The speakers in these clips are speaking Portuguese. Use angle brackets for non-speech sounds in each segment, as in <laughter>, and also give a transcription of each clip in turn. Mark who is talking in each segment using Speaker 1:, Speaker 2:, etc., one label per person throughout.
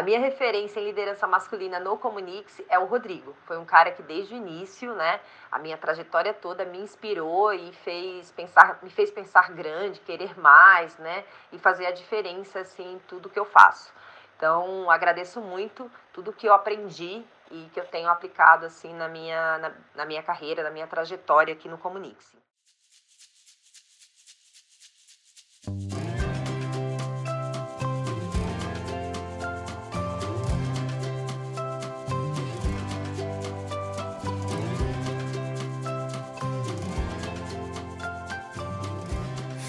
Speaker 1: A minha referência em liderança masculina no Comunix é o Rodrigo. Foi um cara que desde o início, né, a minha trajetória toda me inspirou e fez pensar, me fez pensar grande, querer mais, né, e fazer a diferença assim em tudo que eu faço. Então, agradeço muito tudo que eu aprendi e que eu tenho aplicado assim na minha, na, na minha carreira, na minha trajetória aqui no Comunix.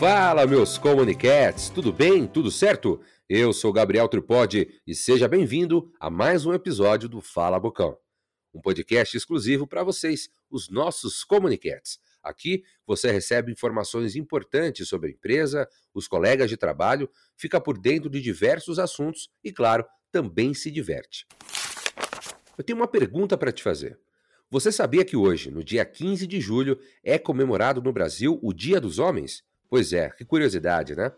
Speaker 2: Fala, meus comunicats, tudo bem? Tudo certo? Eu sou Gabriel Tripodi e seja bem-vindo a mais um episódio do Fala Bocão, um podcast exclusivo para vocês, os nossos comunicats. Aqui você recebe informações importantes sobre a empresa, os colegas de trabalho, fica por dentro de diversos assuntos e, claro, também se diverte. Eu tenho uma pergunta para te fazer. Você sabia que hoje, no dia 15 de julho, é comemorado no Brasil o Dia dos Homens? Pois é, que curiosidade, né?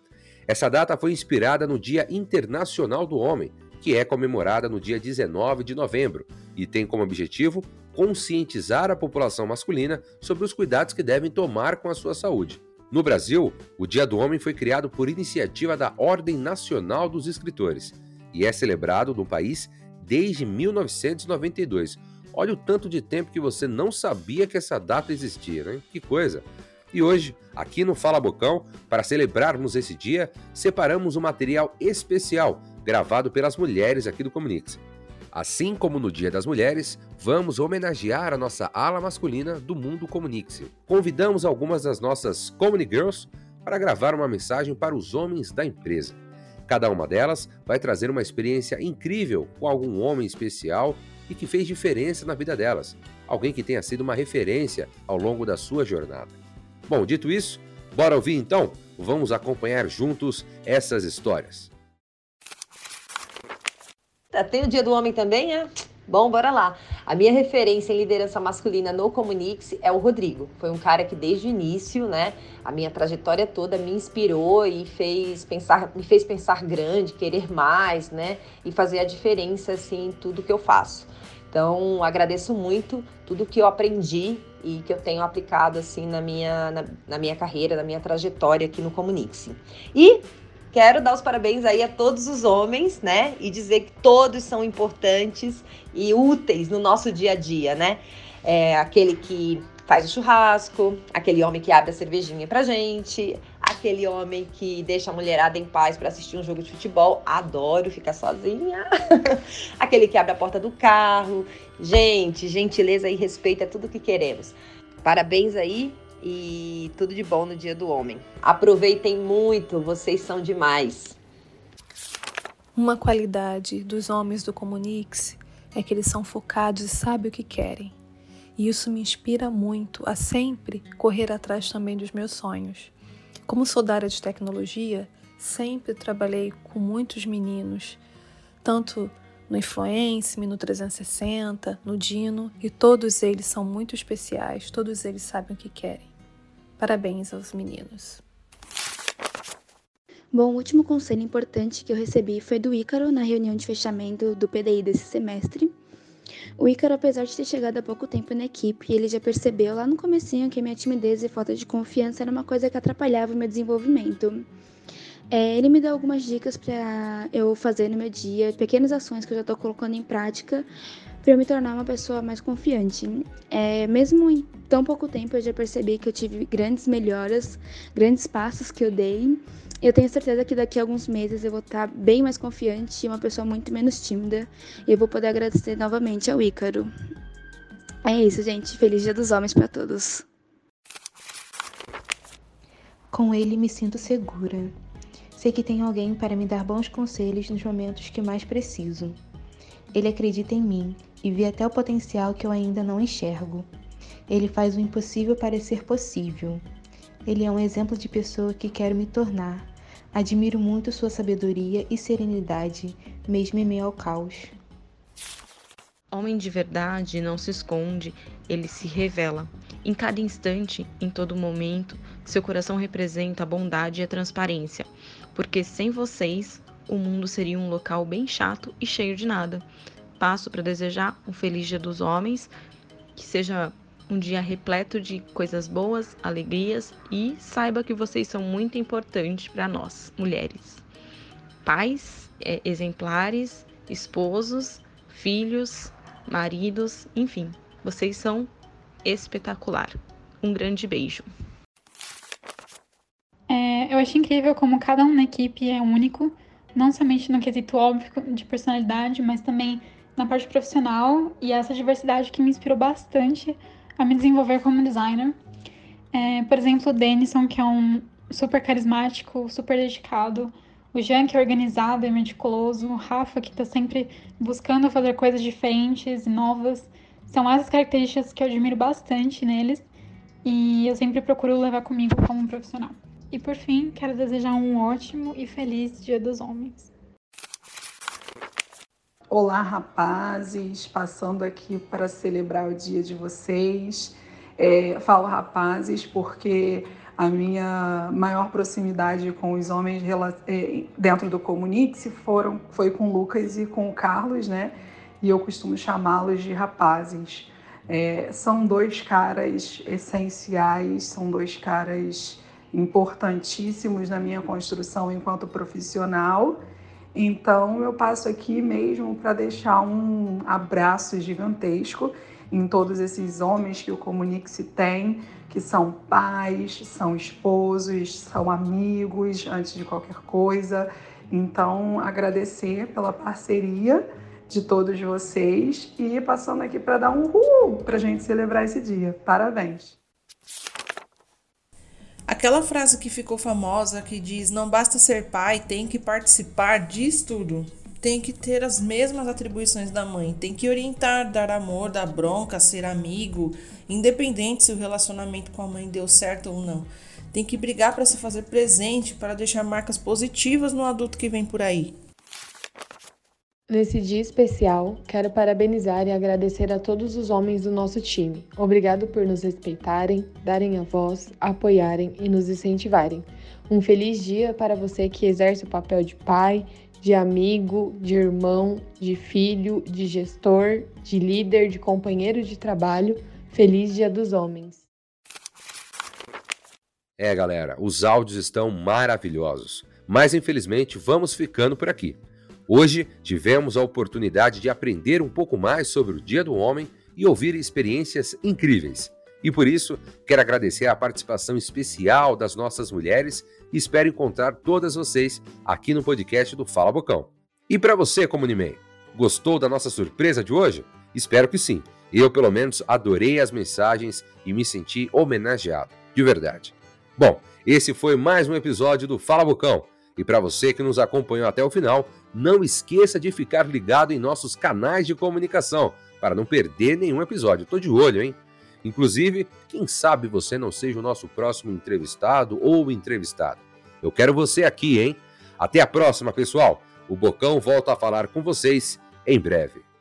Speaker 2: Essa data foi inspirada no Dia Internacional do Homem, que é comemorada no dia 19 de novembro e tem como objetivo conscientizar a população masculina sobre os cuidados que devem tomar com a sua saúde. No Brasil, o Dia do Homem foi criado por iniciativa da Ordem Nacional dos Escritores e é celebrado no país desde 1992. Olha o tanto de tempo que você não sabia que essa data existia, né? Que coisa! E hoje, aqui no Fala Bocão, para celebrarmos esse dia, separamos um material especial gravado pelas mulheres aqui do Comunix. Assim como no Dia das Mulheres, vamos homenagear a nossa ala masculina do mundo Comunix. Convidamos algumas das nossas Comuni Girls para gravar uma mensagem para os homens da empresa. Cada uma delas vai trazer uma experiência incrível com algum homem especial e que fez diferença na vida delas, alguém que tenha sido uma referência ao longo da sua jornada. Bom, dito isso, bora ouvir então? Vamos acompanhar juntos essas histórias.
Speaker 1: Tá, tem o Dia do Homem também, é? Bom, bora lá. A minha referência em liderança masculina no Comunix é o Rodrigo. Foi um cara que desde o início, né, a minha trajetória toda me inspirou e fez pensar, me fez pensar grande, querer mais, né, e fazer a diferença assim em tudo que eu faço. Então, agradeço muito tudo que eu aprendi e que eu tenho aplicado assim na minha, na, na minha carreira, na minha trajetória aqui no Comunix. E quero dar os parabéns aí a todos os homens, né? E dizer que todos são importantes e úteis no nosso dia a dia, né? É aquele que faz o churrasco, aquele homem que abre a cervejinha pra gente, aquele homem que deixa a mulherada em paz para assistir um jogo de futebol, adoro ficar sozinha. <laughs> aquele que abre a porta do carro. Gente, gentileza e respeito é tudo que queremos. Parabéns aí e tudo de bom no Dia do Homem. Aproveitem muito, vocês são demais.
Speaker 3: Uma qualidade dos homens do Comunix é que eles são focados e sabem o que querem. E isso me inspira muito a sempre correr atrás também dos meus sonhos. Como sou da área de tecnologia, sempre trabalhei com muitos meninos, tanto no Influence, no 360, no Dino, e todos eles são muito especiais, todos eles sabem o que querem. Parabéns aos meninos.
Speaker 4: Bom, o último conselho importante que eu recebi foi do Ícaro na reunião de fechamento do PDI desse semestre. O Ícaro, apesar de ter chegado há pouco tempo na equipe, ele já percebeu lá no comecinho que minha timidez e falta de confiança era uma coisa que atrapalhava o meu desenvolvimento. É, ele me deu algumas dicas para eu fazer no meu dia, pequenas ações que eu já estou colocando em prática para eu me tornar uma pessoa mais confiante. É, mesmo em tão pouco tempo, eu já percebi que eu tive grandes melhoras, grandes passos que eu dei. Eu tenho certeza que daqui a alguns meses eu vou estar bem mais confiante e uma pessoa muito menos tímida. E eu vou poder agradecer novamente ao Ícaro. É isso, gente. Feliz Dia dos Homens para todos.
Speaker 5: Com ele me sinto segura. Sei que tem alguém para me dar bons conselhos nos momentos que mais preciso. Ele acredita em mim e vê até o potencial que eu ainda não enxergo. Ele faz o impossível parecer possível. Ele é um exemplo de pessoa que quero me tornar. Admiro muito sua sabedoria e serenidade, mesmo em meio ao caos.
Speaker 6: Homem de verdade não se esconde, ele se revela. Em cada instante, em todo momento, seu coração representa a bondade e a transparência, porque sem vocês o mundo seria um local bem chato e cheio de nada. Passo para desejar um feliz Dia dos Homens, que seja um dia repleto de coisas boas, alegrias e saiba que vocês são muito importantes para nós, mulheres. Pais, é, exemplares, esposos, filhos, maridos, enfim, vocês são espetacular. Um grande beijo.
Speaker 7: É, eu acho incrível como cada um na equipe é único, não somente no quesito óbvio de personalidade, mas também na parte profissional e essa diversidade que me inspirou bastante a me desenvolver como designer. É, por exemplo, o Denison, que é um super carismático, super dedicado, o Jean, que é organizado e meticuloso, o Rafa, que está sempre buscando fazer coisas diferentes e novas. São essas características que eu admiro bastante neles e eu sempre procuro levar comigo como profissional. E por fim, quero desejar um ótimo e feliz Dia dos Homens.
Speaker 8: Olá, rapazes, passando aqui para celebrar o dia de vocês. É, falo rapazes porque a minha maior proximidade com os homens é, dentro do Comunix foram, foi com o Lucas e com o Carlos, né? E eu costumo chamá-los de rapazes. É, são dois caras essenciais, são dois caras importantíssimos na minha construção enquanto profissional então, eu passo aqui mesmo para deixar um abraço gigantesco em todos esses homens que o Comunique-se tem, que são pais, são esposos, são amigos, antes de qualquer coisa. Então, agradecer pela parceria de todos vocês e passando aqui para dar um uhul para a gente celebrar esse dia. Parabéns!
Speaker 9: Aquela frase que ficou famosa que diz: não basta ser pai, tem que participar, diz tudo. Tem que ter as mesmas atribuições da mãe, tem que orientar, dar amor, dar bronca, ser amigo, independente se o relacionamento com a mãe deu certo ou não. Tem que brigar para se fazer presente, para deixar marcas positivas no adulto que vem por aí.
Speaker 3: Nesse dia especial, quero parabenizar e agradecer a todos os homens do nosso time. Obrigado por nos respeitarem, darem a voz, apoiarem e nos incentivarem. Um feliz dia para você que exerce o papel de pai, de amigo, de irmão, de filho, de gestor, de líder, de companheiro de trabalho. Feliz Dia dos Homens.
Speaker 2: É, galera, os áudios estão maravilhosos, mas infelizmente vamos ficando por aqui. Hoje tivemos a oportunidade de aprender um pouco mais sobre o Dia do Homem e ouvir experiências incríveis. E por isso, quero agradecer a participação especial das nossas mulheres e espero encontrar todas vocês aqui no podcast do Fala Bocão. E para você, Comuniman, gostou da nossa surpresa de hoje? Espero que sim. Eu, pelo menos, adorei as mensagens e me senti homenageado, de verdade. Bom, esse foi mais um episódio do Fala Bocão. E para você que nos acompanhou até o final, não esqueça de ficar ligado em nossos canais de comunicação para não perder nenhum episódio. Tô de olho, hein? Inclusive, quem sabe você não seja o nosso próximo entrevistado ou entrevistada. Eu quero você aqui, hein? Até a próxima, pessoal. O Bocão volta a falar com vocês em breve.